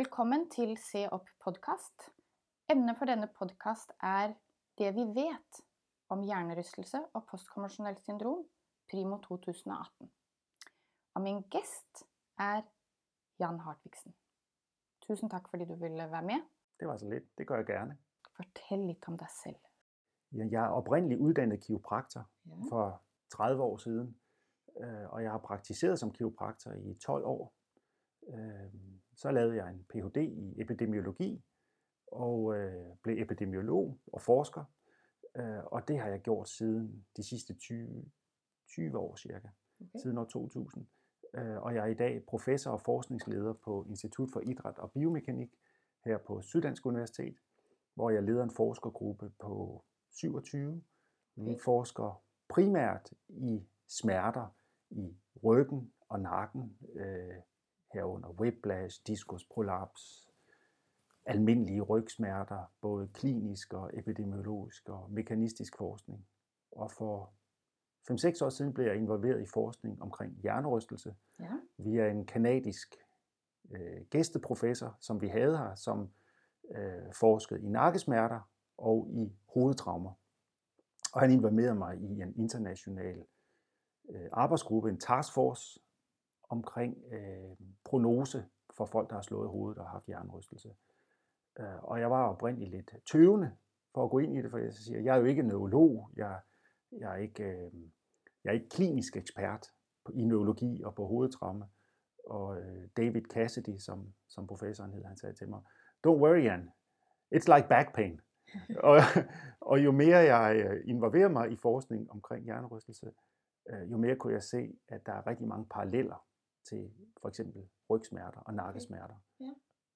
Velkommen til Se opp podkast. Emnet for denne podkast er det vi vet om hjernerystelse og postkonvensjonelt syndrom primo 2018. Og min gæst er Jan Hartvigsen. Tusen takk fordi du ville være med. Det var så lidt. Det gør jeg gerne. Fortell litt om deg selv. Ja, Jeg er oprindeligt uddannet kiropraktor Ja. for 30 år siden, øh, og jeg har praktiseret som kiropraktor i 12 år. Så lavede jeg en Ph.D. i epidemiologi og øh, blev epidemiolog og forsker, øh, og det har jeg gjort siden de sidste 20, 20 år cirka, Okay. siden år 2000. Øh, Og jeg er i dag professor og forskningsleder på Institut for Idræt og Biomekanik her på Syddansk Universitet, hvor jeg leder en forskergruppe på 27. Vi Okay. forsker primært i smerter i ryggen og nakken, øh, herunder whiplash, diskus prolaps, almindelige rygsmerter, både klinisk og epidemiologisk og mekanistisk forskning. Og for 5-6 år siden blev jeg involveret i forskning omkring hjernerystelse Ja. via en kanadisk øh, gæsteprofessor, som vi havde her, som øh, forskede i nakkesmerter og i hovedtraumer. Og han involverede mig i en international øh, arbejdsgruppe, en taskforce, omkring øh, prognose for folk, der har slået hovedet og har haft hjernerystelse. Øh, og jeg var oprindeligt lidt tøvende for at gå ind i det, for jeg siger, jeg er jo ikke neurolog, jeg, jeg, er, ikke, øh, jeg er ikke klinisk ekspert på, i neurologi og på hovedtraume. Og øh, David Cassidy, som, som professoren hed, han sagde til mig, don't worry, Jan, it's like back pain. og, og jo mere jeg øh, involverer mig i forskning omkring hjernerystelse, øh, jo mere kunne jeg se, at der er rigtig mange paralleller til for eksempel rygsmerter og nakkesmerter. Ja.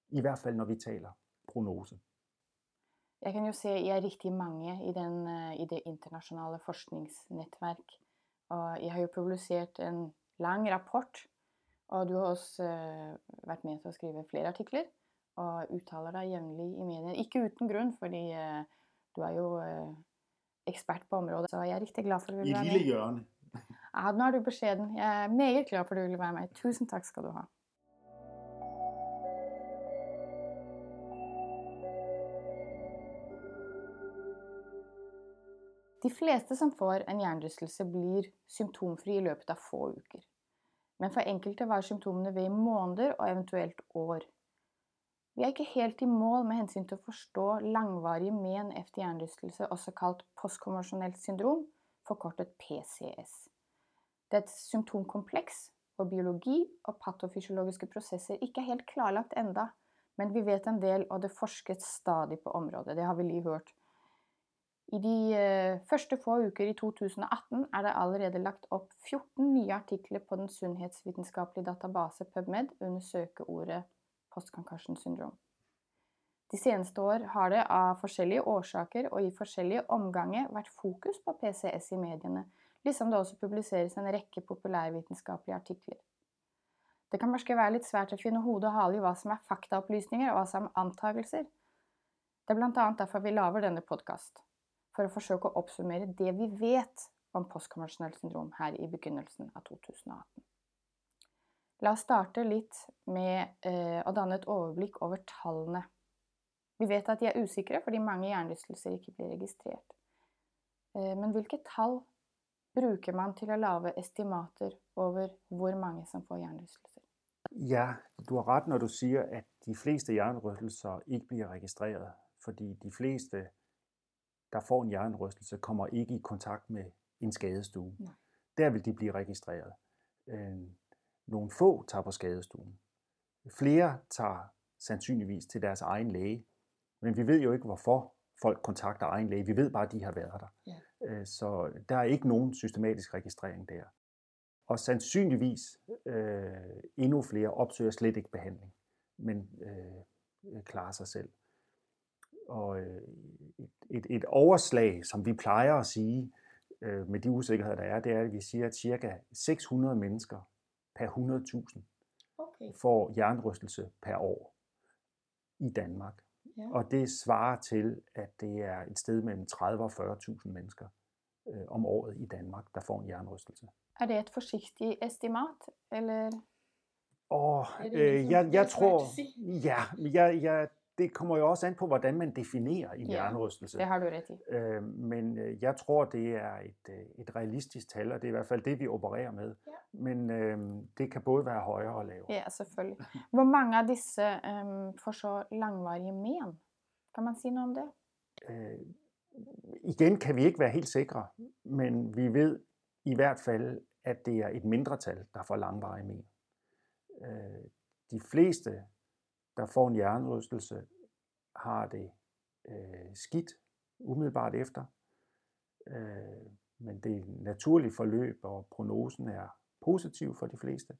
I hvert fald, når vi taler prognose. Jeg kan jo se I er rigtig mange i, den, eh, i det internasjonale forskningsnettverk. Og jeg har jo publisert en lang rapport. Og du har også eh, vært med til å skrive flere artikler. Og uttaler deg jevnlig i medier. Ikke uten grunn, fordi eh, du er jo eh, ekspert på området. Så jeg er riktig glad for at du ville være med. hjørne. Ja, nå er du beskjeden. Jeg er meget glad for at du ville være med. Tusen tak skal du ha. De fleste som får en hjernerystelse, blir symptomfri i løpet av få uker. Men for enkelte var symptomene ved i måneder og eventuelt år. Vi er ikke helt i mål med hensyn til å forstå langvarige men efter hjernerystelse, også kalt postkonvensjonelt syndrom, forkortet PCS. Det er et symptomkompleks hvor biologi og patofysiologiske prosesser ikke er helt klarlagt enda, men vi vet en del, og det forskes stadig på området. Det har vi lige hørt. I de eh, første få uker i 2018 er det allerede lagt opp 14 nye artikler på den sunnhetsvitenskapelige database PubMed under søkeordet postconcussion syndrom. De seneste år har det av forskjellige årsaker og i forskjellige omganger vært fokus på PCS i mediene, liksom det også publiseres en rekke populærvitenskapelige artikler. Det kan måske være litt svært å finne hode og hale i hva som er faktaopplysninger og hva som er antagelser. Det er blant annet derfor vi lager denne podkast, for å forsøke å oppsummere det vi vet om postkonvensjonelt syndrom her i begynnelsen av 2018. La oss starte litt med eh, å danne et overblikk over tallene. Vi vet at de er usikre fordi mange hjernerystelser ikke blir registrert. Eh, men hvilke tall bruker man til å lage estimater over hvor mange som får hjernerystelser? Ja, du har ret, når du siger, at de fleste hjernerystelser ikke bliver registreret, fordi de fleste, der får en hjernerystelse, kommer ikke i kontakt med en skadestue. Nej. Der vil de blive registreret. Øh, Nogle få tager på skadestuen. Flere tager sandsynligvis til deres egen læge, men vi ved jo ikke, hvorfor folk kontakter egen læge. Vi ved bare, at de har været der. Ja. Øh, Så der er ikke nogen systematisk registrering der. Og sandsynligvis øh, endnu flere opsøger slet ikke behandling, men øh, klarer sig selv. Og øh, et, et, et overslag, som vi plejer at sige øh, med de usikkerheder, der er, det er, at vi siger, at cirka 600 mennesker per 100.000 Okay. får hjernerystelse per år i Danmark. Ja. Og det svarer til, at det er et sted mellem 30 og 40.000 mennesker øh, om året i Danmark, der får en hjernerystelse. Er det et forsiktig estimat, eller Og Ja, det er øh, jeg, jeg tror, ja, jeg, jeg, det kommer jo også an på, hvordan man definerer en Ja, hjernerystelse. Det har du ret i. Øh, men øh, jeg tror, det er et, øh, et realistisk tal, og det er i hvert fald det, vi opererer med. Ja. Men øh, det kan både være højere og lavere. Ja, selvfølgelig. Hvor mange af disse um, får så langvarige men? Kan man sige noget om det? Øh, igen kan vi ikke være helt sikre, men vi ved i hvert fald, at det er et mindretal, der får langvarige men. Øh, de fleste, der får en hjernerystelse, har det øh, skidt umiddelbart efter. Øh, men det er et naturligt forløb, og prognosen er positiv for de fleste.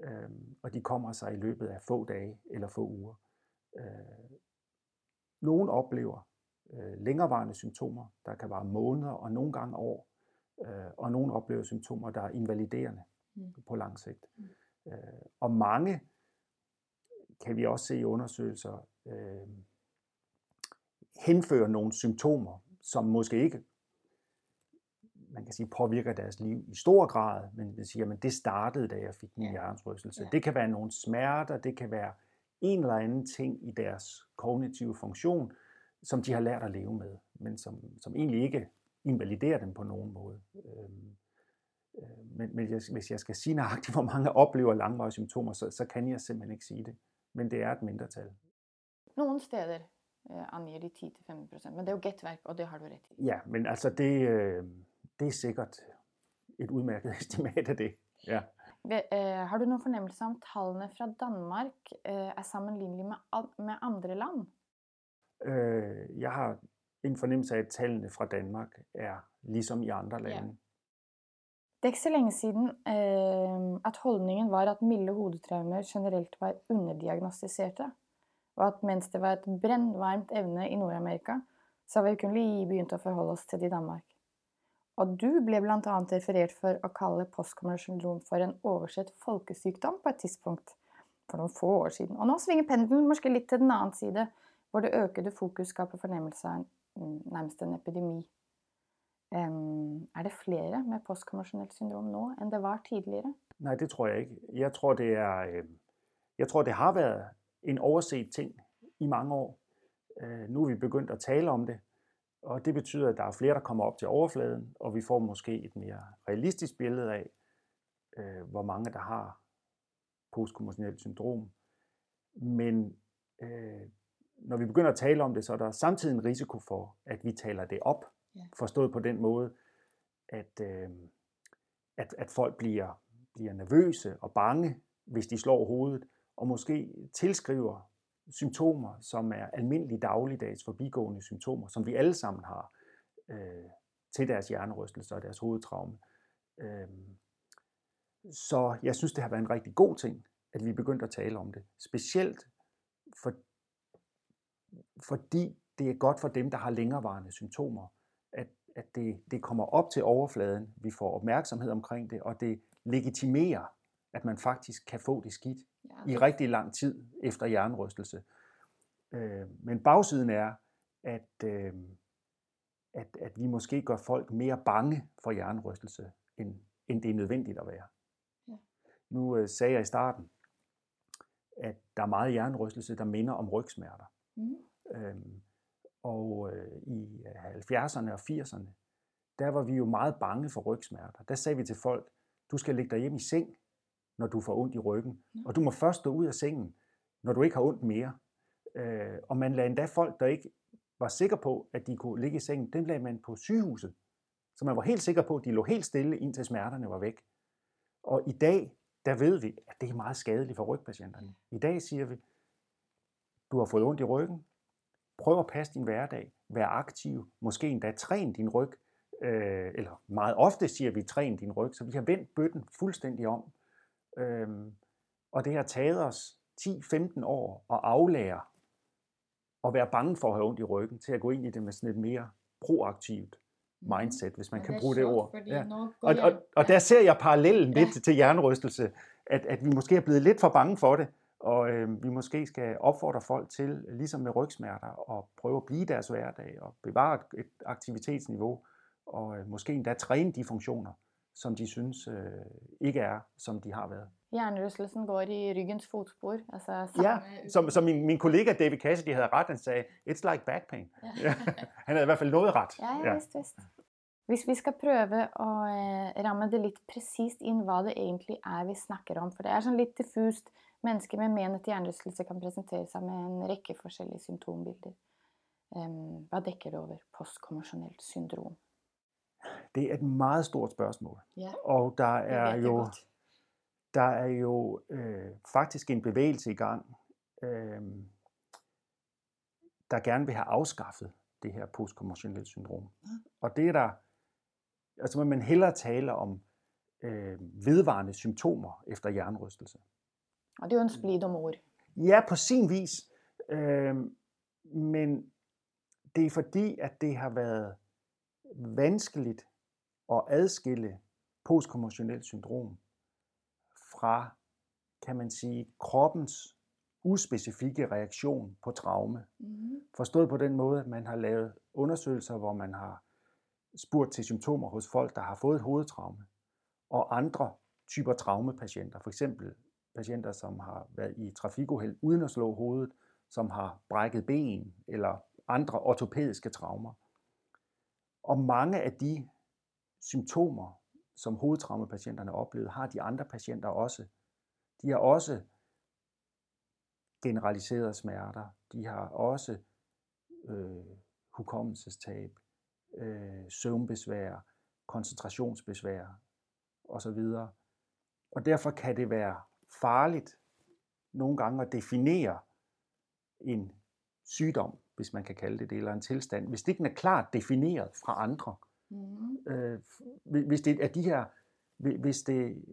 Øh, og de kommer sig i løbet af få dage eller få uger. Øh, nogle oplever øh, længerevarende symptomer, der kan vare måneder og nogle gange år. Øh, og nogle oplever symptomer, der er invaliderende Mm. på lang sigt. Øh, og mange kan vi også se i undersøgelser, øh, henfører nogle symptomer, som måske ikke man kan sige, påvirker deres liv i stor grad, men det siger, at det startede, da jeg fik min Ja. hjernerystelse. Ja. Det kan være nogle smerter, det kan være en eller anden ting i deres kognitive funktion, som de har lært at leve med, men som, som egentlig ikke invaliderer dem på nogen måde. Øhm, øh, Men, men jeg, hvis jeg skal sige nøjagtigt, hvor mange oplever langvarige symptomer, så, så kan jeg simpelthen ikke sige det. Men det er et mindretal. Nogle steder uh, anger de 10-15% men det er jo gætværk, og det har du ret i. Ja, men altså det, øh, det er sikkert et udmærket estimat af det. Ja. Eh, har du nogen fornemmelse om tallene fra Danmark eh, er sammenlignelige med, med andre land? Øh, jeg har en fornemmelse af, at tallene fra Danmark er ligesom i andre lande. Det er ikke så lenge siden eh, at holdningen var, at milde hodetraumer generelt var underdiagnostiserte, og at mens det var et brennvarmt evne i Nordamerika, så har vi kun lige begynt at forholde os til det i Danmark. Og du blev blandt andet refereret for at kalde postkommunal syndrom for en oversett folkesygdom på et tidspunkt for nogle få år siden. Og nu svinger pendelen måske lidt til den anden side, hvor det økede fokus skaber fornemmelse af en, nærmest en epidemi. Um, er det flere med postkommersielt syndrom nu, end det var tidligere? Nej, det tror jeg ikke. Jeg tror, det er, øh, jeg tror, det har været en overset ting i mange år. Øh, nu er vi begyndt at tale om det, og det betyder, at der er flere, der kommer op til overfladen, og vi får måske et mere realistisk billede af, øh, hvor mange der har postkommersielt syndrom. Men øh, når vi begynder at tale om det, så er der samtidig en risiko for, at vi taler det op. Ja. Forstået på den måde, at, øh, at, at folk bliver, bliver nervøse og bange, hvis de slår hovedet, og måske tilskriver symptomer, som er almindelige dagligdags forbigående symptomer, som vi alle sammen har, øh, til deres hjernerystelse og deres hovedtraume. Øh, så jeg synes, det har været en rigtig god ting, at vi er begyndt at tale om det. Specielt for, fordi det er godt for dem, der har længerevarende symptomer, at, at det, det kommer op til overfladen, vi får opmærksomhed omkring det, og det legitimerer, at man faktisk kan få det skidt Ja, i rigtig lang tid efter hjernerystelse. Øh, men bagsiden er, at, øh, at, at vi måske gør folk mere bange for hjernerystelse, end, end det er nødvendigt at være. Ja. Nu øh, sagde jeg i starten, at der er meget hjernerystelse, der minder om rygsmerter. Mm. Øhm, og øh, i 70'erne og 80'erne, der var vi jo meget bange for rygsmerter. Der sagde vi til folk, du skal ligge dig hjem i seng, når du får ondt i ryggen. Og du må først stå ud af sengen, når du ikke har ondt mere. Øh, og man lagde endda folk, der ikke var sikre på, at de kunne ligge i sengen, den lagde man på sygehuset. Så man var helt sikker på, at de lå helt stille, indtil smerterne var væk. Og i dag, der ved vi, at det er meget skadeligt for rygpatienterne. I dag siger vi, du har fået ondt i ryggen, prøv at passe din hverdag, vær aktiv, måske endda træn din ryg, øh, eller meget ofte siger vi, træn din ryg, så vi har vendt bøtten fuldstændig om. Øhm, og det har taget os 10-15 år at aflære at være bange for at have ondt i ryggen, til at gå ind i det med sådan et mere proaktivt mindset, hvis man Men kan bruge det ord. Ja. Og, og, og der ser jeg parallellen Ja. lidt til hjernerystelse, at, at vi måske er blevet lidt for bange for det, og øh, vi måske skal opfordre folk til, ligesom med rygsmerter, at prøve at blive deres hverdag og bevare et, et aktivitetsniveau, og øh, måske endda træne de funktioner, som de synes øh, ikke er, som de har været. Hjernerystelsen går i ryggens fotspor. Altså, Ja, samme- som, som min, min kollega David Cassidy havde ret, han sagde, it's like back pain. Ja. Ja. Han havde i hvert fald noget ret. Ja, ja, visst, visst. Hvis vi skal prøve å eh, ramme det litt presist inn hva det egentlig er vi snakker om, for det er sånn litt diffust. Mennesker med menet hjernerystelse kan presentere seg med en rekke forskjellige symptombilder. Em, hva dekker det over postkommersjonelt syndrom? Det er et meget stort spørgsmål. Ja, Og der er jo, godt. der er jo øh, faktisk en bevægelse i gang, øh, der gerne vil have afskaffet det her postkommercielle syndrom. Og det er der, altså må man hellere tale om øh, vedvarende symptomer efter hjernerystelse. Og det er jo en splid om ord. Ja, på sin vis. Øh, men det er fordi, at det har været vanskeligt at adskille postkommercielt syndrom fra, kan man sige, kroppens uspecifikke reaktion på traume. Forstået på den måde, at man har lavet undersøgelser, hvor man har spurgt til symptomer hos folk, der har fået et hovedtraume, og andre typer traumepatienter, for eksempel patienter, som har været i trafikuheld uden at slå hovedet, som har brækket ben eller andre ortopædiske traumer. Og mange af de symptomer, som hovedtraumepatienterne oplevede, har de andre patienter også. De har også generaliserede smerter. De har også øh, hukommelsestab, øh, søvnbesvær, koncentrationsbesvær osv. Og derfor kan det være farligt nogle gange at definere en sygdom, hvis man kan kalde det det, eller en tilstand, hvis det ikke er klart defineret fra andre. Øh, hvis det er de her, hvis det,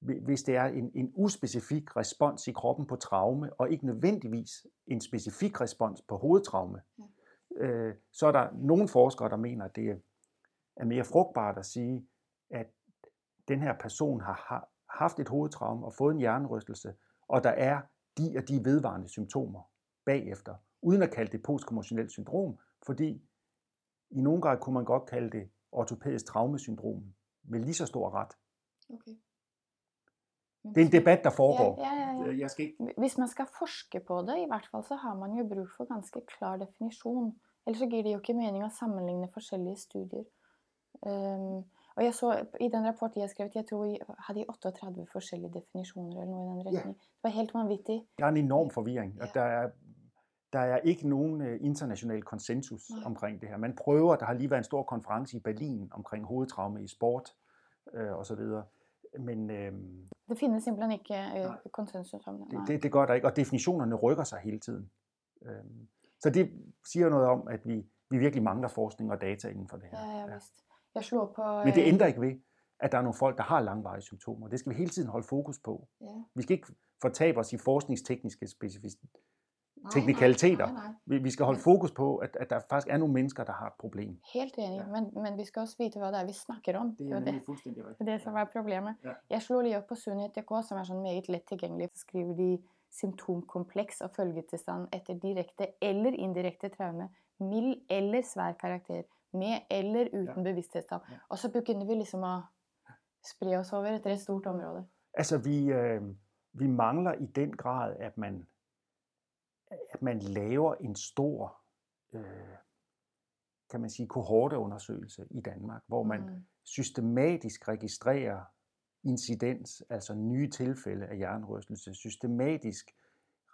hvis det er en, en uspecifik respons i kroppen på traume, og ikke nødvendigvis en specifik respons på hovedtraume, øh, så er der nogle forskere, der mener, at det er mere frugtbart at sige, at den her person har, haft et hovedtraume og fået en hjernerystelse, og der er de og de vedvarende symptomer bagefter, uden at kalde det postkommotionelt syndrom, fordi i nogen grad kunne man godt kalde det ortopædisk traumesyndrom med lige så stor ret. Okay. Det er en debat, der foregår. Ja, ja, ja, ja. Jeg skal ikke... Hvis man skal forske på det, i hvert fall så har man jo brug for ganske klar definisjon. Ellers så gir det jo ikke mening å sammenligne forskjellige studier. Um, og jeg så I den rapporten jeg skrev, jeg tror jeg hadde jeg 38 forskjellige definisjoner. eller noe i den retning. Det var helt vanvittig. Der er en enorm forvirring, og Ja. der er, der er ikke nogen øh, international konsensus Nej. omkring det her. Man prøver, der har lige været en stor konference i Berlin omkring hovedtraume i sport øh, osv., men øh, Det finnes simpelthen ikke Nej. uh, konsensus om det. det, det, det gør der ikke, og definitionerne rykker sig hele tiden. Øh, så det siger noget om, at vi, vi virkelig mangler forskning og data inden for det her. Ja, ja, visst. Jeg opp på Men det eh, ændrer ikke ved, at der er nogle folk, der har langvarige symptomer. Det skal vi hele tiden holde fokus på. ja. Vi skal ikke fortabe os i forskningstekniske specific- teknikaliteter. Nei, nei, nei. Vi, vi skal holde fokus på, at, at der faktisk er nogle mennesker, der har et problem. Helt enig, Ja. men, men vi skal også vite hva det er vi snakker om. Det er det, fuldstændig rigtigt. det, er det som er problemet. Ja. Jeg slo lige opp på Sunnhet.dk, som er sånn meget lett tilgjengelig. Så skriver de symptomkompleks og følgetilstand etter direkte eller indirekte traume, mild eller svær karakter, med eller uten bevissthetstap. Ja. Og så begynner vi liksom å spre oss over et ret stort område. Altså, vi, øh, vi mangler i den grad, at man, at man laver en stor, øh, kan man sige, kohorteundersøgelse i Danmark, hvor man Mm. systematisk registrerer incidens, altså nye tilfælde af hjernerystelse, systematisk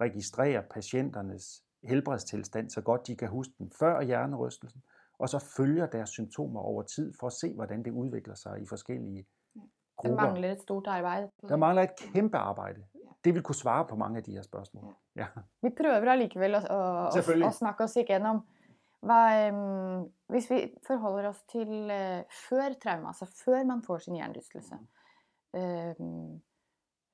registrerer patienternes helbredstilstand, så godt de kan huske den før hjernerystelsen, og så følger deres symptomer over tid for at se, hvordan det udvikler sig i forskellige Der grupper. mangler et stort arbeid. Der mangler et kæmpe arbejde. Det vil kunne svare på mange af de her spørgsmål. Ja. Vi prøver allikevel å, å, å, å snakke oss igjennom. Hva, em, hvis vi forholder oss til eh, før trauma, altså før man får sin hjernerystelse, em,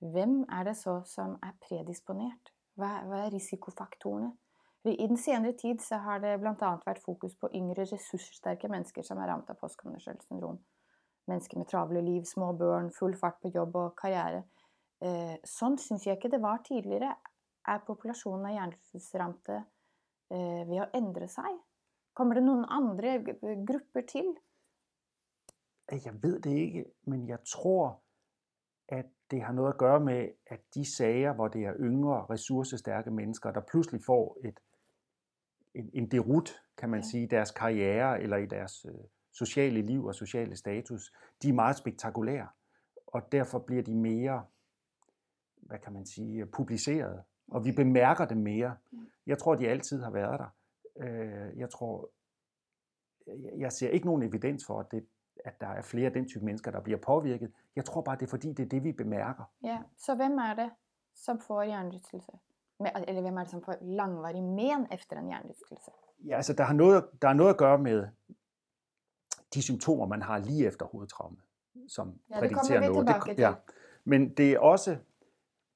hvem er det så som er predisponert? Hva, hva er risikofaktorene? I den senere tid så har det bl.a. vært fokus på yngre ressurssterke mennesker som er rammet av postkommersielt syndrom. Mennesker med travle liv, små børn, full fart på jobb og karriere. Eh, sånn syns jeg ikke det var tidligere. Er populasjonen av hjernerystelsesramte eh, ved å endre seg? Kommer det noen andre grupper til? Jeg ved det ikke, men jeg tror, at det har noget at gøre med, at de sager, hvor det er yngre, ressourcestærke mennesker, der pludselig får et, en, en derut, kan man ja. sige, i deres karriere eller i deres øh, sociale liv og sociale status, de er meget spektakulære, og derfor bliver de mere, hvad kan man sige, publiceret, og vi bemærker dem mere. Jeg tror, de altid har været der. Øh, jeg tror, jeg ser ikke nogen evidens for, at, det, at der er flere af den type mennesker, der bliver påvirket. Jeg tror bare, det er fordi, det er det, vi bemærker. Ja, så hvem er det, som får hjernerystelse? Eller hvem er det, som får langvarig men efter en hjernerystelse? Ja, altså der, har noget, der er noget at gøre med de symptomer, man har lige efter hovedtraume, som ja, det prædikterer noget. Det, ja. Men det er også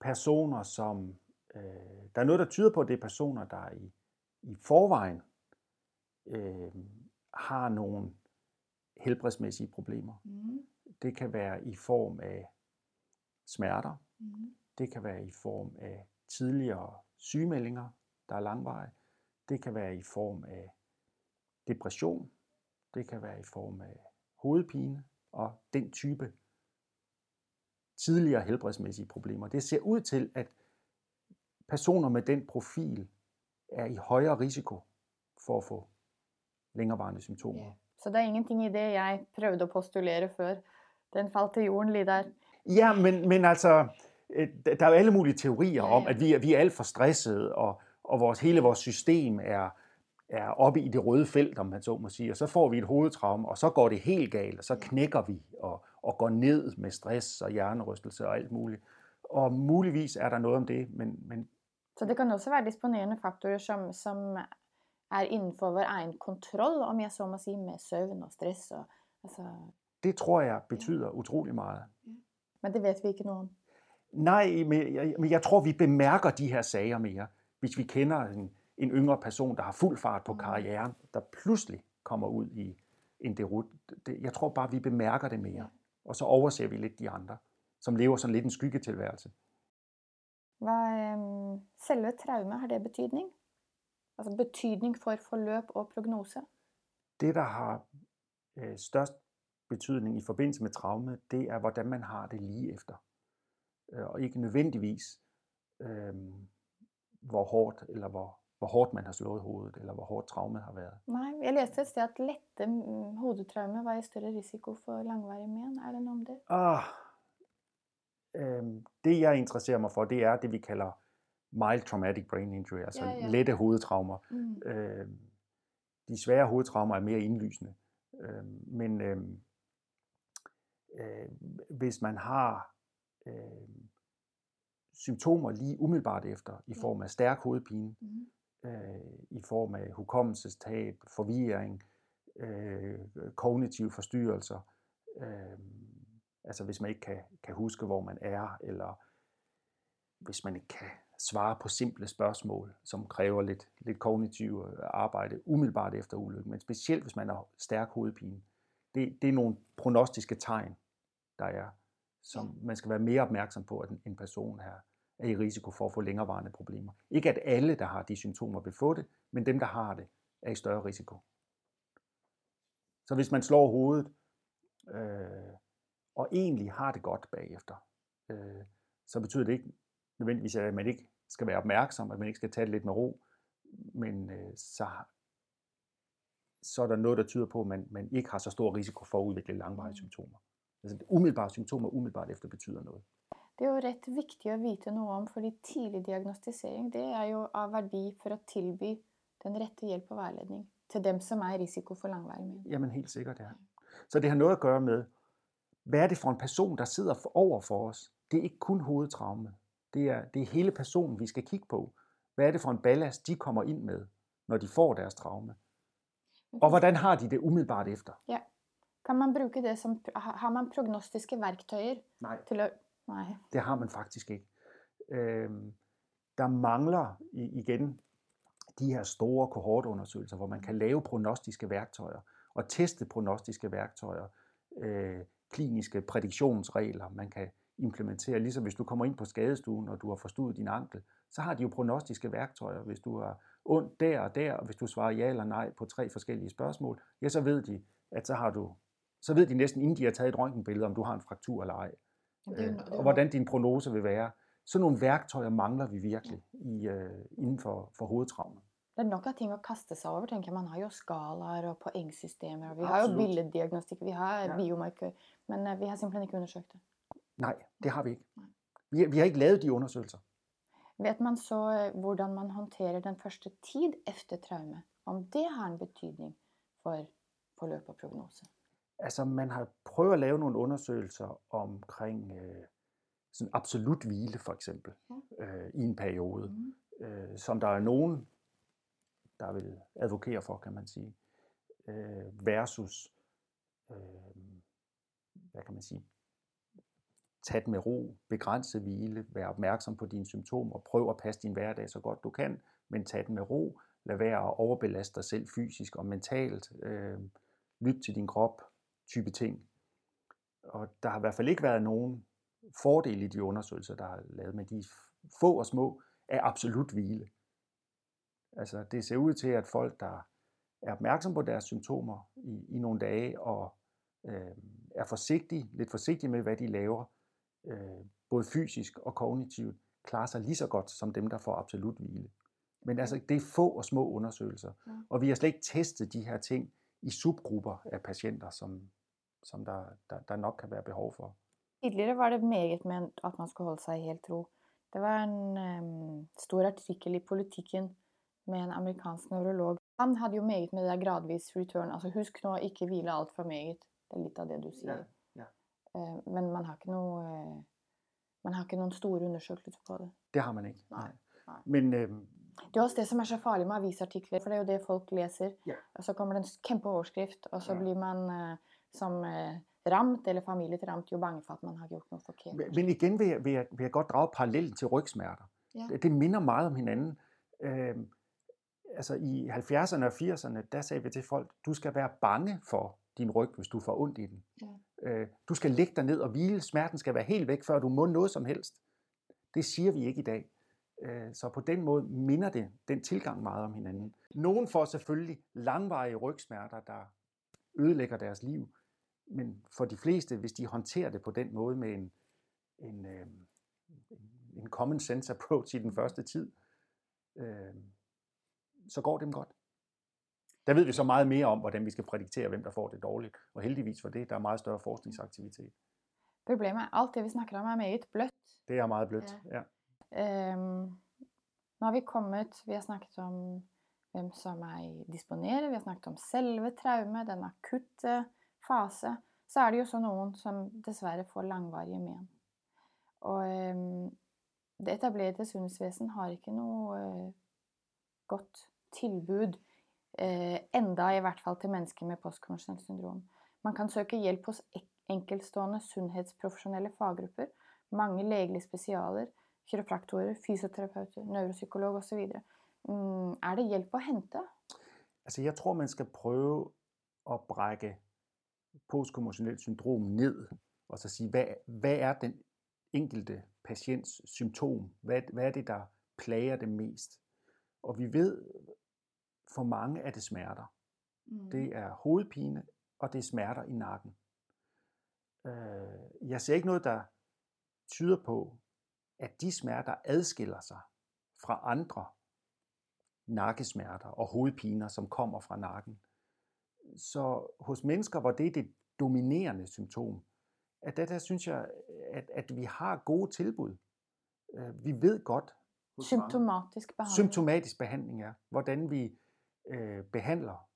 personer, som... Øh, der er noget, der tyder på, at det er personer, der i, i forvejen øh, har nogle helbredsmæssige problemer. Mm. Det kan være i form af smerter. Mm. Det kan være i form af tidligere sygemeldinger, der er langvarige. Det kan være i form af depression. Det kan være i form af hovedpine og den type tidligere helbredsmæssige problemer. Det ser ud til, at personer med den profil er i højere risiko for at få længerevarende symptomer. Yeah. Så det er ingenting i det, jeg prøvede at postulere før. Den faldt til jorden lige der. Ja, men, men altså, øh, der er jo alle mulige teorier om, at vi er, vi er alt for stressede, og, og vores, hele vores system er, er oppe i det røde felt, om man så må sige, og så får vi et hovedtraume, og så går det helt galt, og så knækker vi og, og går ned med stress og hjernerystelse og alt muligt. Og muligvis er der noget om det, men... men så det kan også være disponerende faktorer, som, som er innenfor vår egen kontroll, om jeg så må sige, med søvn og stress. Og, altså... Det tror jeg betyder utrolig meget. Men det ved vi ikke noget om. Nej, men jeg, men jeg tror, vi bemærker de her sager mere, hvis vi kender en, en yngre person, der har fuld fart på mm. karrieren, der pludselig kommer ud i en derut. Jeg tror bare, vi bemærker det mere, og så overser vi lidt de andre, som lever sådan lidt en skyggetilværelse. Hvad um, selve traume, har det betydning? Altså betydning for forløb og prognose? Det, der har øh, størst betydning i forbindelse med traume, det er, hvordan man har det lige efter. Øh, og ikke nødvendigvis, øh, hvor hårdt eller hvor, hvor hårdt man har slået hovedet, eller hvor hårdt traumet har været. Nej, jeg læste et sted, at lette mm, hovedtraume var i større risiko for langvarig men. Er det noget om det? Ah, øh, det jeg interesserer mig for, det er det, vi kalder mild traumatic brain injury, altså ja, ja. lette hovedtraumer. Mm. Øh, de svære hovedtraumer er mere indlysende. Øh, men øh, øh, hvis man har øh, symptomer lige umiddelbart efter, i form af stærk hovedpine, mm. Øh, i form af hukommelsestab, forvirring, øh, kognitive forstyrrelser, øh, altså hvis man ikke kan, kan huske, hvor man er, eller hvis man ikke kan svare på simple spørgsmål, som kræver lidt, lidt kognitiv øh, arbejde umiddelbart efter ulykken, men specielt hvis man har stærk hovedpine. Det, det er nogle prognostiske tegn, der er, som man skal være mere opmærksom på, at en person her er i risiko for at få længerevarende problemer. Ikke at alle, der har de symptomer, vil få det, men dem, der har det, er i større risiko. Så hvis man slår hovedet, øh, og egentlig har det godt bagefter, øh, så betyder det ikke nødvendigvis, at man ikke skal være opmærksom, at man ikke skal tage det lidt med ro, men øh, så, så er der noget, der tyder på, at man, man ikke har så stor risiko for at udvikle langvarige symptomer. Altså umiddelbare symptomer umiddelbart efter betyder noget. Det er jo ret vigtigt at vite noget om, fordi tidlig diagnostisering det er jo af værdi for at tilby den rette hjælp og vejledning til dem, som er i risiko for langvarig men. Jamen helt sikkert, ja. Så det har noget at gøre med, hvad er det for en person, der sidder over for os? Det er ikke kun hovedtraume. Det er, det er hele personen, vi skal kigge på. Hvad er det for en ballast, de kommer ind med, når de får deres traume? Og hvordan har de det umiddelbart efter? Ja. Kan man bruge det som, har man prognostiske værktøjer? Nej. Til at, nej. Det har man faktisk ikke. Øh, der mangler igen de her store kohortundersøgelser, hvor man kan lave prognostiske værktøjer og teste prognostiske værktøjer, øh, kliniske prædiktionsregler, man kan implementere. Ligesom hvis du kommer ind på skadestuen, og du har forstudet din ankel, så har de jo prognostiske værktøjer. Hvis du har ondt der og der, og hvis du svarer ja eller nej på tre forskellige spørgsmål, ja, så ved de, at så har du, så ved de næsten, inden de har taget et røntgenbillede, om du har en fraktur eller ej. Øh, og hvordan din prognose vil være. Sådan nogle værktøjer mangler vi virkelig i, øh, inden for, for hovedtraumer. Det er nok av ting å kaste seg over. tenker jeg. Man har jo skalaer og poengsystemer. og Vi har jo Absolutt. billeddiagnostikk, vi har Ja. biomarkør. Men eh, vi har simpelthen ikke undersøkt det. Nej, det har vi ikke. Vi, vi har ikke lavet de undersøgelser. Vet man så eh, hvordan man håndterer den første tid efter traume? Om det har en betydning for forløp og prognose? Altså, man har prøvet at lave nogle undersøgelser omkring øh, sådan absolut hvile, for eksempel, øh, i en periode, Mm. øh, som der er nogen, der vil advokere for, kan man sige, øh, versus, øh, hvad kan man sige, tag det med ro, begrænse hvile, vær opmærksom på dine symptomer, prøv at passe din hverdag så godt du kan, men tag det med ro, lad være at overbelaste dig selv fysisk og mentalt, øh, lyt til din krop, type ting. Og der har i hvert fald ikke været nogen fordel i de undersøgelser, der er lavet, men de få og små er absolut hvile. Altså det ser ud til, at folk, der er opmærksom på deres symptomer i, i nogle dage, og øh, er forsigtige, lidt forsigtige med, hvad de laver, øh, både fysisk og kognitivt, klarer sig lige så godt som dem, der får absolut hvile. Men altså, det er få og små undersøgelser, Ja. og vi har slet ikke testet de her ting i subgrupper af patienter, som, som der, der, der nok kan være behov for. Tidligere var det meget med at man skulle holde sig i helt ro. Det var en em, stor artikkel i Politikken med en amerikansk neurolog. Han havde jo meget med det der gradvis return. Altså husk nå ikke hvile alt for meget. Det er lidt af det, du siger. ja. Eh, Men man har ikke noe eh, man har ikke noen store undersøkelser på det. Det har man ikke. Nej, nej. Men øh, Det er også det som er så farlig med avisartikler, for det er jo det folk læser. Ja. Og så kommer det en kæmpe overskrift, og så Ja. blir man eh, som eh, ramt, eller familie til ramt, jo bange for at man har gjort noget forkert. Men igen vil jeg, vil, jeg, vil jeg godt drage parallellen til rygsmerter. Ja. Det, det minder meget om hinanden. Øh, altså i 70'erne og 80'erne, der sagde vi til folk, du skal være bange for din ryg, hvis du får ondt i den. Ja. Øh, du skal ligge dig ned og hvile. Smerten skal være helt væk, før du må noget som helst. Det siger vi ikke i dag. Øh, så på den måde minder det den tilgang meget om hinanden. Nogen får selvfølgelig langvarige rygsmerter, der ødelægger deres liv. Men for de fleste, hvis de håndterer det på den måde med en, en, øh, en common sense approach i den første tid, øh, så går det dem godt. Der ved vi så meget mere om, hvordan vi skal prædiktere, hvem der får det dårligt. Og heldigvis for det, der er meget større forskningsaktivitet. Problemet er, alt det vi snakker om er meget blødt. Det er meget blødt. Ja. Ehm, nå har vi kommet, vi har snakket om hvem som er i disponere, vi har snakket om selve traume, den akutte fase. Så er det jo så nogen, som desværre får langvarige men. Og ehm, det etablerte sundhedsvæsen har ikke noe eh, godt tilbud, eh, enda i hvert fall til mennesker med postkommersielt syndrom. Man kan søke hjælp hos ek- enkeltstående sundhedsprofessionelle faggrupper, mange legelige spesialer, kiropraktorer, fysioterapeuter, neuropsykolog osv. Mm, er det hjælp at hente? Altså jeg tror, man skal prøve at brække postkommotionelt syndrom ned, og så sige, hvad, hvad er den enkelte patients symptom? Hvad, hvad er det, der plager dem mest? Og vi ved, for mange er det smerter. Mm. Det er hovedpine, og det er smerter i nakken. Øh, Jeg ser ikke noget, der tyder på, at de smerter adskiller sig fra andre nakkesmerter og hovedpiner, som kommer fra nakken. Så hos mennesker, hvor det er det dominerende symptom, at der, der synes jeg, at, at vi har gode tilbud. Øh, Vi ved godt, Symptomatisk behandling. symptomatisk behandling er, hvordan vi øh, behandler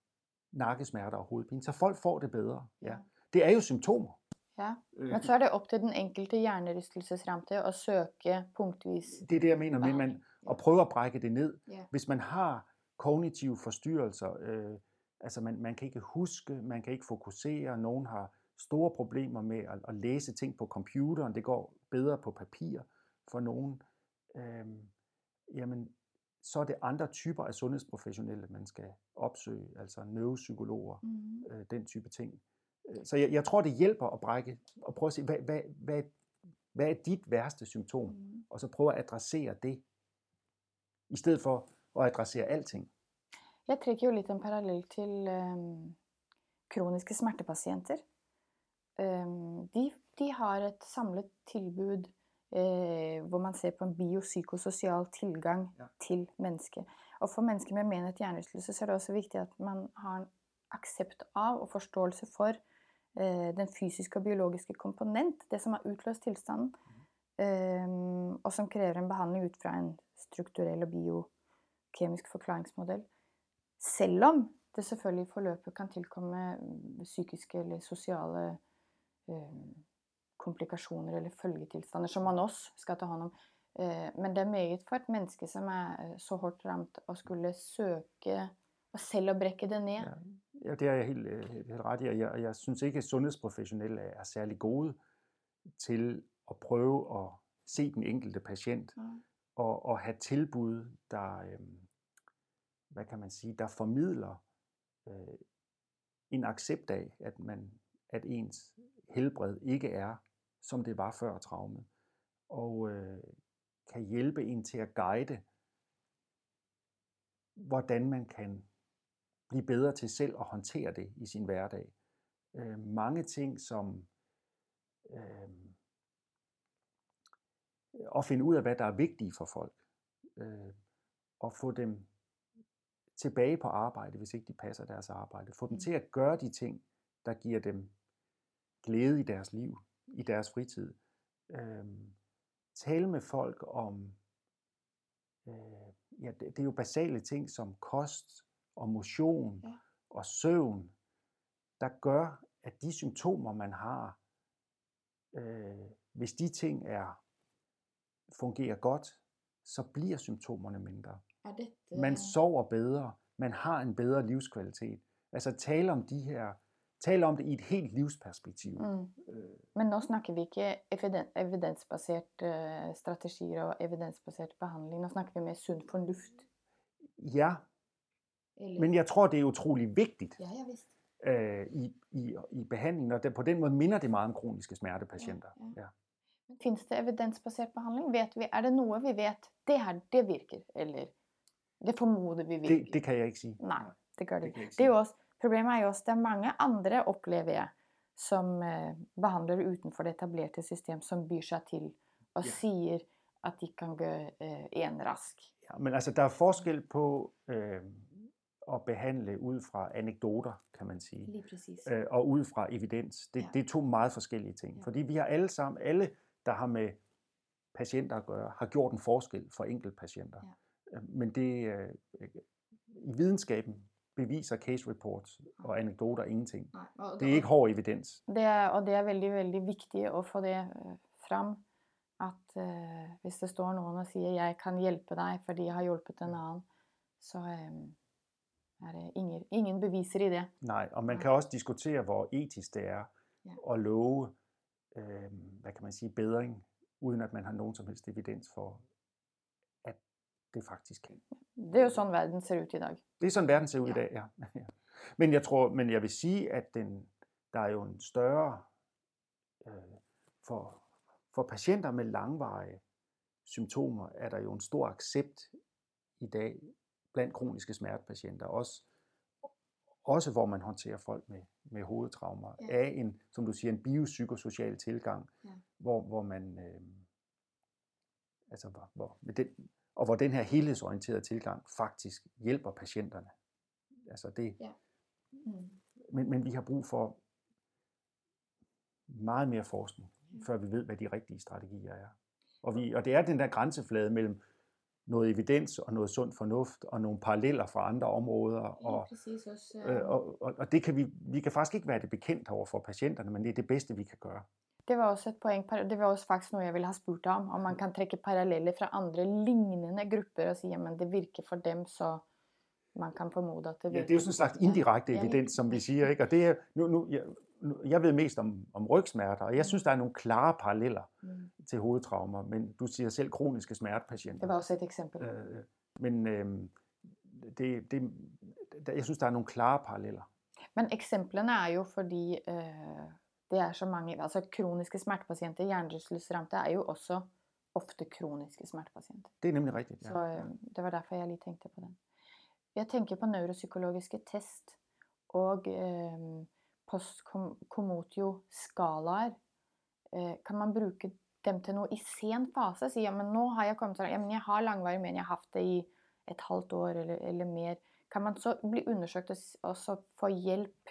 nakkesmerter og hovedpine, så folk får det bedre. Ja. Ja. Det er jo symptomer. Ja. Øh, Men så er det op til den enkelte hjernerystelsesramte at søge punktvis. Det er det, jeg mener med, man, at prøve at brække det ned. Ja. Hvis man har kognitive forstyrrelser, øh, altså man, man kan ikke huske, man kan ikke fokusere, nogen har store problemer med at, at læse ting på computeren, det går bedre på papir for nogen, øh, jamen så er det andre typer af sundhedsprofessionelle, man skal opsøge, altså neuropsykologer, Mm. øh, den type ting. Øh, Så jeg, jeg tror, det hjælper at brække, og prøve at se, hvad, hvad, hvad, hvad er dit værste symptom? Mm. og så prøve at adressere det, i stedet for at adressere alting. Jeg trekker jo lidt en parallell til um, kroniske smertepatienter. Ehm, de, de har et samlet tilbud eh, hvor man ser på en biopsykososial tilgang Ja. til mennesket. Og for mennesker med mennet hjernerystelse så er det også viktig at man har en aksept av og forståelse for eh, den fysiske og biologiske komponent, det som har utløst tilstanden, ehm, og som krever en behandling ut fra en strukturell og biokemisk forklaringsmodell. Selv om det selvfølgelig i forløpet kan tilkomme mm, psykiske eller sosiale eh, komplikasjoner eller følgetilstander som man også skal ta hånd om. Eh, men det er meget for et menneske som er eh, så hårdt ramt, å skulle søke og selv å brekke det ned. Ja, ja det er jeg helt, øh, helt ret i, og jeg, jeg synes ikke, at sundhedsprofessionelle er særlig gode til at prøve at se den enkelte patient Ja. og, og have tilbud, der, hvad kan man sige, der formidler øh, en accept af, at, man, at ens helbred ikke er, som det var før traumet, og øh, kan hjælpe en til at guide, hvordan man kan blive bedre til selv at håndtere det i sin hverdag. Øh, mange ting, som øh, at finde ud af, hvad der er vigtigt for folk, øh, og få dem tilbage på arbejde, hvis ikke de passer deres arbejde. Få dem Mm. til at gøre de ting, der giver dem glæde i deres liv, i deres fritid. Øh, tale med folk om, øh, ja, det, det er jo basale ting som kost og motion Ja. og søvn, der gør, at de symptomer, man har, øh, hvis de ting er fungerer godt, så bliver symptomerne mindre. Er dette Man sover bedre, man har en bedre livskvalitet. Altså tale om de her, tale om det i et helt livsperspektiv. mm. Øh, Men nå snakker vi ikke eviden- evidensbasert eh, strategier og evidensbasert behandling. Nå snakker vi med sunn fornuft. ja, Eller? men jeg tror, det er utrolig vigtigt Ja, ja visst. øh, i, i, i behandlingen, og det, på den måde minder det meget om kroniske smertepatienter. Ja, ja. Ja. Men Fins det evidensbasert behandling? Vet vi, er det noe vi vet det her, det virker? Eller det formoder vi virker? Det, det kan jeg ikke sige. Nei, det gjør det Det Det er jo også, problemet er jo også det er mange andre, opplever jeg, som eh, behandlere utenfor det etablerte system, som byr seg til og Ja. sier at de kan gå eh, en rask. Ja, men altså, der er forskel på øh, at behandle ud fra anekdoter, kan man sige. Lige præcis. øh, og ud fra evidens. Det, Ja. det er to meget forskellige ting. Ja. Fordi vi har alle sammen, alle der har med patienter at gøre, har gjort en forskel for enkelte patienter. Ja. Men det, øh, i videnskaben beviser case reports og anekdoter ingenting. Og Det er ikke hård evidens. Det er, og det er veldig, veldig viktig å få det eh, fram. At eh, hvis det står noen og sier 'jeg kan hjelpe deg fordi jeg har hjulpet en annen', så eh, er det ingen, ingen beviser i det. Nej, og man kan også diskutere, hvor etisk det er Ja. at love, øh, hvad kan man sige, bedring, uden at man har nogen som helst evidens for, at det faktisk kan. Det er jo sånn verden ser ut i dag. Det er sådan, verden ser ud Ja. i dag, ja. Men jeg tror, men jeg vil sige, at den, der er jo en større, øh, for, for patienter med langvarige symptomer, er der jo en stor accept i dag blandt kroniske smertepatienter, også, også hvor man håndterer folk med, med hovedtraumer, ja. af en, som du siger, en biopsykosocial tilgang, Ja. hvor, hvor man, øh, altså hvor, hvor, med den, og hvor den her helhedsorienterede tilgang faktisk hjælper patienterne. Altså det, Mm. men, men vi har brug for meget mere forskning, Ja. før vi ved, hvad de rigtige strategier er. Og, vi, og det er den der grænseflade mellem noget evidens og noget sund fornuft og nogle paralleller fra andre områder. Og, præcis også. øh, og, og, og det kan vi, vi kan faktisk ikke være det bekendt over for patienterne, men det er det bedste, vi kan gøre. Det var også et poeng, det var også faktisk noe jeg ville ha spurt deg om. Om man kan trekke paralleller fra andre lignende grupper og si at det virker for dem, så man kan formode at det Ja, virker. det er jo sådan en slags indirekte Ja, evidens, som vi siger. Ikke? Og det er, nu, nu, jeg, nu, jeg ved mest om, om rygsmerter, og jeg synes, der er nogle klare paralleller Mm. til hovedtraumer, men du siger selv kroniske smertepatienter. Det var også et eksempel. Øh, men øh, det, det, der- jeg synes, der er nogle klare paralleller. Men eksemplene er jo fordi eh, det er så mange altså Kroniske smertepasienter, hjernerystelsesramte, er jo også ofte kroniske smertepasienter. Det er nemlig rigtigt. Så Ja. eh, det var derfor jeg lige tenkte på den. Jeg tenker på neuropsykologiske test og eh, post-komotio-skalaer, eh, kan man bruke dem til noe i sen fase? Si ja, men nå har jeg kommet til ja, men jeg har langvarig men jeg har hatt det i et halvt år eller, eller mer. Kan man så bli undersøkt og så få hjelp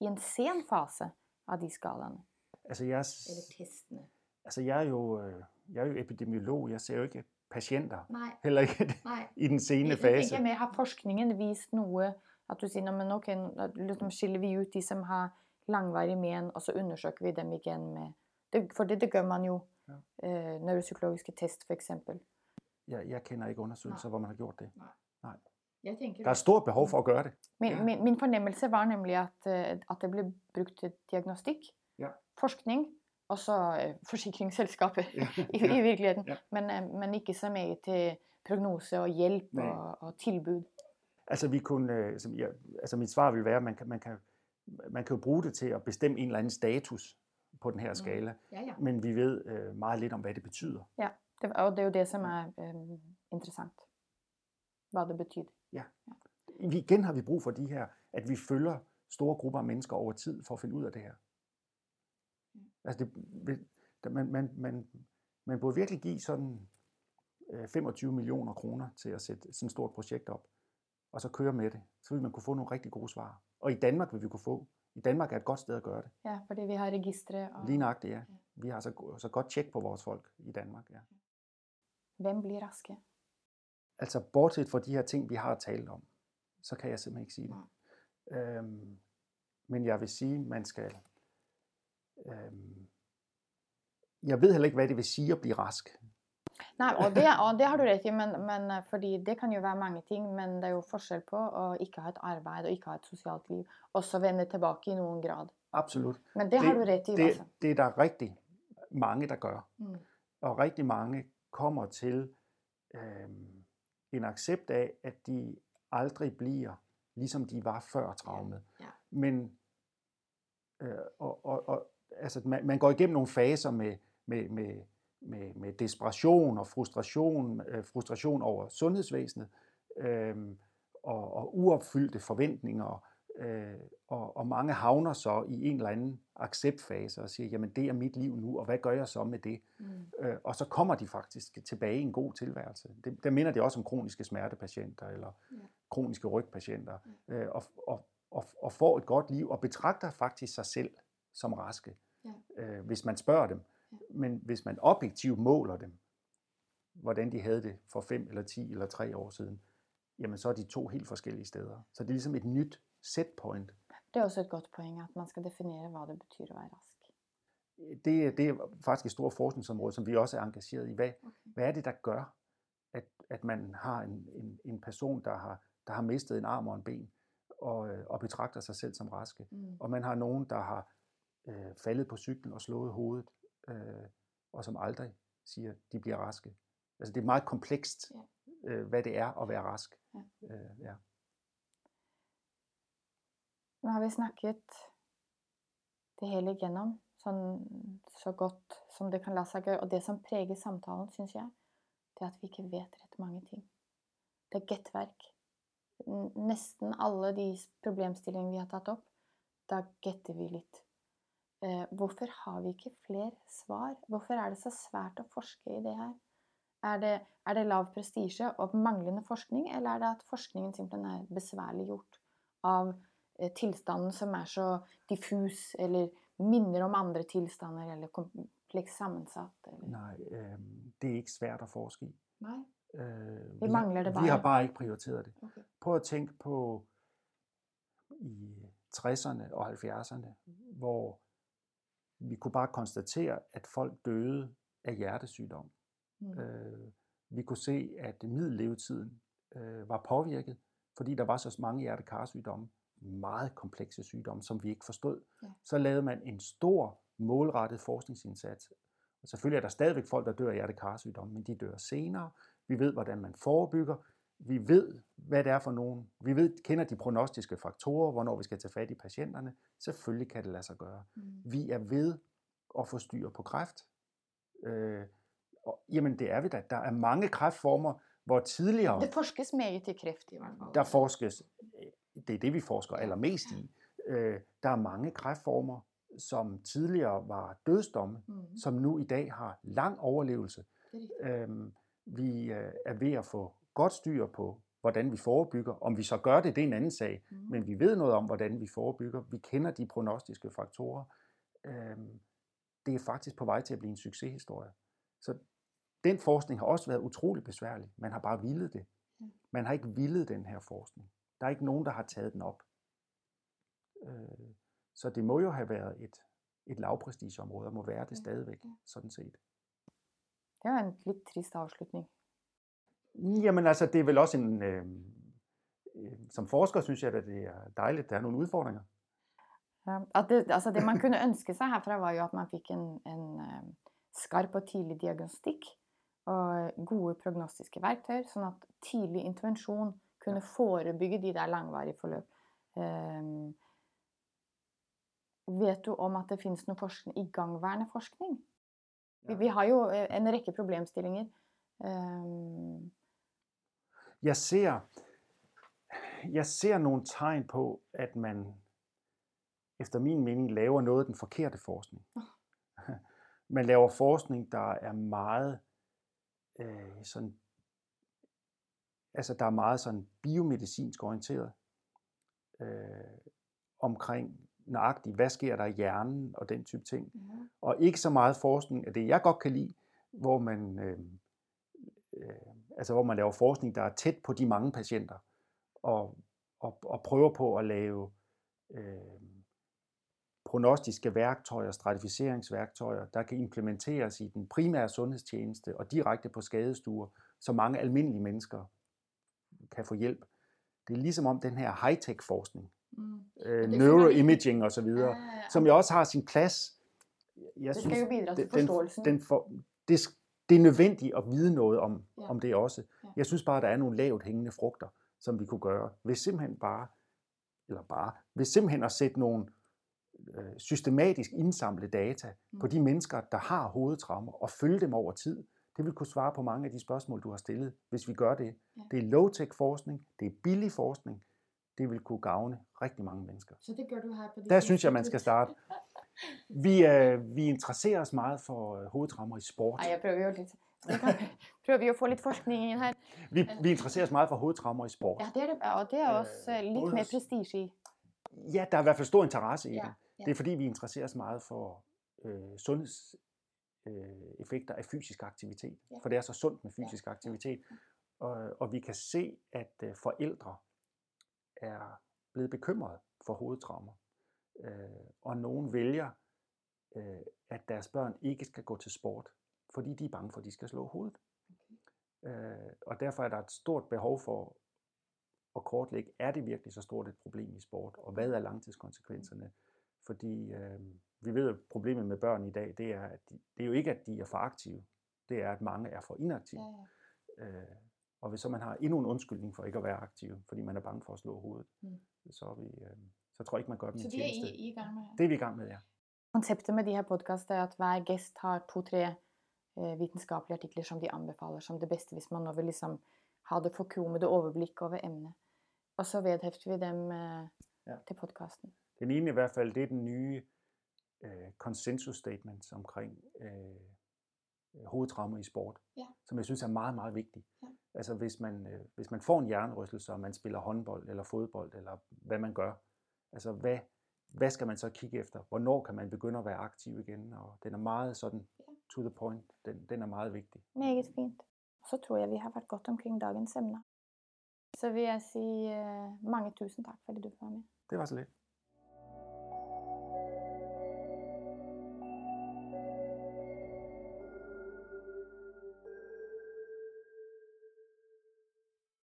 i en sen fase av de skalaene? Altså jeg, Eller testene? altså jeg, er jo, øh, jeg er jo epidemiolog, jeg ser jo ikke patienter, Nei. heller ikke nei. i den sene Jeg fase. mer, Har forskningen vist noe at du sier "Nå, men ok, da liksom skiller vi ut de som har langvarig men, og så undersøker vi dem igjen med det, For det, det gjør man jo. Ja. Eh, neuropsykologiske test, f.eks. Jeg, jeg kender ikke undersøgelser, hvor man har gjort det. Jeg tenker Der er stort behov for at gøre det. Min, Ja. min, min fornemmelse var nemlig at, eh, at det ble brukt til diagnostikk, Ja. forskning og så forsikringsselskaper Ja. i, i virkeligheten. Ja. Men, eh, men ikke så meget til prognose og hjelp Nej. og, og tilbud. Altså, vi kunne, øh, som jeg, altså mit svar vil være, at man kan, man, kan, man kan jo bruge det til at bestemme en eller anden status på den her skala, Ja, ja. men vi ved øh, meget lidt om, hvad det betyder. Det, og det er jo det som er eh, interessant. Hva det betyr. Vi, igen har vi brug for de her, at vi følger store grupper af mennesker over tid for at finde ud af det her. Altså, det, man, man, man, man burde virkelig give sådan øh, 25 millioner kroner til at sætte sådan et stort projekt op, og så køre med det. Så vil man kunne få nogle rigtig gode svar. Og i Danmark vil vi kunne få. I Danmark er et godt sted at gøre det. Ja, fordi vi har registre. Og Lige nøjagtigt, ja. Vi har så, så godt tjek på vores folk i Danmark. Ja. hvem blir raske? Altså bortset fra de her ting, vi har talt om, så kan jeg simpelthen ikke sige det. Øhm, men jeg vil sige, man skal... Øhm, jeg ved heller ikke, hvad det vil sige at blive rask. Nei, og det, og det har du rett i, men, men eh, fordi det kan jo være mange ting. Men det er jo forskjell på å ikke ha et arbeid og ikke ha et sosialt liv. Og så vende tilbake i noen grad. Absolut. Men det, har du rett i. altså. Det, det er der rigtig mange, der gør. Mm. Og rigtig mange kommer til øhm, en accept af, at de aldrig bliver, ligesom de var før traumet. Ja. Men øh, og, og, og, altså, man, man går igennem nogle faser med, med, med, med, med desperation og frustration, øh, frustration over sundhedsvæsenet, øh, og, og uopfyldte forventninger, øh, og, og mange havner så i en eller anden acceptfase og siger, jamen det er mit liv nu, og hvad gør jeg så med det? Mm. Øh, og så kommer de faktisk tilbage i en god tilværelse. Det, der minder det også om kroniske smertepatienter eller Ja. kroniske rygpatienter, øh, og, og, og, og får et godt liv og betragter faktisk sig selv som raske, Ja. øh, hvis man spørger dem. Ja. Men hvis man objektivt måler dem, hvordan de havde det for 5 eller 10 eller 3 år siden, jamen så er de to helt forskellige steder. Så det er ligesom et nyt setpoint. Det er også et godt poeng at man skal definere hva det betyr å være rask. Det, er- det er faktisk et stort forskningsområde, som vi også er engageret i. Hvad, Okay. hvad er det, der gør, at, at man har en, en, en person, der har, der har mistet en arm og en ben, og, øh, og betragter sig selv som raske? Mm. Og man har nogen, der har øh, faldet på cyklen og slået hovedet, øh, og som aldrig siger, de bliver raske. Altså det er meget komplekst, Ja. øh, hvad det er at være rask. Ja. Øh, ja. Nå har vi snakket det hele igjennom, sånn så godt som det kan la seg gjøre. Og det som preger samtalen, syns jeg, det er at vi ikke vet rett mange ting. Det er gettverk. N- Nesten alle de s- problemstillingene vi har tatt opp, da getter vi litt. Eh, hvorfor har vi ikke flere svar? Hvorfor er det så svært å forske i det her? Er det, er det lav prestisje og manglende forskning, eller er det at forskningen simpelthen er besværliggjort av tilstanden som er så diffus, eller minner om andre tilstander, eller komplekst sammensatt? Eller? Nej, øh, det er ikke svært at forske i. Nei. Øh, Vi mangler det Vi bare. har bare ikke prioriteret det. Okay. Prøv at tænke på i 60'erne og 70'erne, hvor vi kunne bare konstatere, at folk døde af hjertesygdom. Mm. Øh, vi kunne se, at middellevetiden øh, var påvirket, fordi der var så mange hjertekarsygdomme, meget komplekse sygdomme, som vi ikke forstod. Ja. Så lavede man en stor målrettet forskningsindsats. Og selvfølgelig er der stadigvæk folk, der dør af hjertekarsygdomme, men de dør senere. Vi ved, hvordan man forebygger. Vi ved, hvad det er for nogen. Vi ved, kender de prognostiske faktorer, hvornår vi skal tage fat i patienterne. Selvfølgelig kan det lade sig gøre. Mm. Vi er ved at få styr på kræft. Øh, og, jamen det er vi da. Der er mange kræftformer, hvor tidligere Det forskes meget i kreft, i hvert fall. der forskes, det er det vi forsker allermest i, Øh, der er mange kræftformer, som tidligere var dødsdomme, Mm. som nu i dag har lang overlevelse. Er. Øhm, vi øh, er ved at få godt styr på, hvordan vi forebygger. Om vi så gør det, det er en anden sag. Mm. Men vi ved noget om, hvordan vi forebygger. Vi kender de prognostiske faktorer. Øhm, det er faktisk på vej til at blive en succeshistorie. Så den forskning har også været utrolig besværlig. Man har bare villet det. Man har ikke villet den her forskning. Der er ikke nogen, der har taget den op. Øh, så det må jo have været et, et lavprestigeområde, og må være det stadigvæk, sådan set. Det var en litt trist avslutning. Jamen altså, det er vel også en... Øh, øh, som forsker synes jeg, at det er dejligt, at der er nogle udfordringer. Ja, At det, altså det man kunne ønske seg herfra, var jo at man fikk en, en eh, skarp og tidlig diagnostikk og gode prognostiske verktøy, sånn at tidlig intervensjon kunne forebygge de der langvarige forløp. Ehm, vet du om at det finnes noe forskning, igangværende forskning? Vi, vi har jo eh, en rekke problemstillinger. Ehm, Jeg ser, jeg ser nogle tegn på, at man efter min mening laver noget af den forkerte forskning. Man laver forskning, der er meget øh, sådan, altså der er meget sådan biomedicinsk orienteret øh, omkring nøjagtigt, hvad sker der i hjernen og den type ting. Og ikke så meget forskning af det, jeg godt kan lide, hvor man, øh, øh, altså hvor man laver forskning, der er tæt på de mange patienter, og, og, og prøver på at lave øh, prognostiske værktøjer, stratificeringsværktøjer, der kan implementeres i den primære sundhedstjeneste og direkte på skadestuer, så mange almindelige mennesker kan få hjælp. Det er ligesom om den her high-tech forskning, mm. øh, neuroimaging og så videre, Ja, ja, ja. som jo også har sin plads. Jeg Det skal jo bidra til den, forståelsen. den for, det, det er nødvendigt at vide noget om, Ja. om det også. Ja. Jeg synes bare, der er nogle lavt hængende frugter, som vi kunne gøre, ved simpelthen bare, eller bare, ved simpelthen at sætte nogle øh, systematisk indsamle data Mm. på de mennesker, der har hovedtraumer, og følge dem over tid. Det vil kunne svare på mange af de spørgsmål, du har stillet, hvis vi gør det. Ja. Det er low-tech forskning, det er billig forskning, det vil kunne gavne rigtig mange mennesker. Så det gør du her på dit Der synes jeg, man skal starte. Vi, øh, vi interesserer os meget for øh, hovedtraumer i sport. Nei, jeg prøver jo kan, Prøver vi å få litt forskning inn her? Vi, vi interesserer os meget for hovedtraumer i sport. Ja, det er, det, ja, det er også Øh, litt både mer hos- prestisje i. Ja, der er i hvert fald stor interesse i Ja, det. ja. Det er fordi, vi interesserer os meget for øh, sundhedseffekter øh, effekter af fysisk aktivitet. Ja. For det er så sundt med fysisk ja, aktivitet. Og, og vi kan se, at øh, forældre er blevet bekymrede for hovedtraumer. Øh, og nogen vælger, øh, at deres børn ikke skal gå til sport, fordi de er bange for, at de skal slå hovedet. Øh, og derfor er der et stort behov for at kortlægge, er det virkelig så stort et problem i sport, og hvad er langtidskonsekvenserne? Fordi øh, vi ved, at problemet med børn i dag, det er, at de, det er jo ikke, at de er for aktive. Det er, at mange er for inaktive. Ja, ja. Øh, og hvis så man har endnu en undskyldning for ikke at være aktiv, fordi man er bange for at slå hovedet, Mm. så, er vi, øh, så tror jeg ikke, man gør dem Så en vi er tjeneste. i, i gang med Det er vi i gang med, ja. Konseptet med de her podkast er at hver gæst har to-tre eh, vitenskapelige artikler som de anbefaler som det bedste, hvis man nå vil liksom ha det forkromede overblikk over emnet. Og så vedhæfter vi dem eh, Ja. til podkasten. Den ene i hvert fald, det er den nye øh, consensus statements omkring øh, hovedtraumer i sport, Ja. som jeg synes er meget, meget vigtig. Ja. Altså hvis man, øh, hvis man får en hjernerystelse, og man spiller håndbold eller fodbold, eller hvad man gør, altså hvad, hvad skal man så kigge efter? Hvornår kan man begynde at være aktiv igen? Og den er meget sådan to the point. Den, den er meget vigtig. Meget fint. Så tror jeg vi har vært godt omkring dagens emne. Så vil jeg si eh, mange tusen takk for at du var med. Det var så lidt.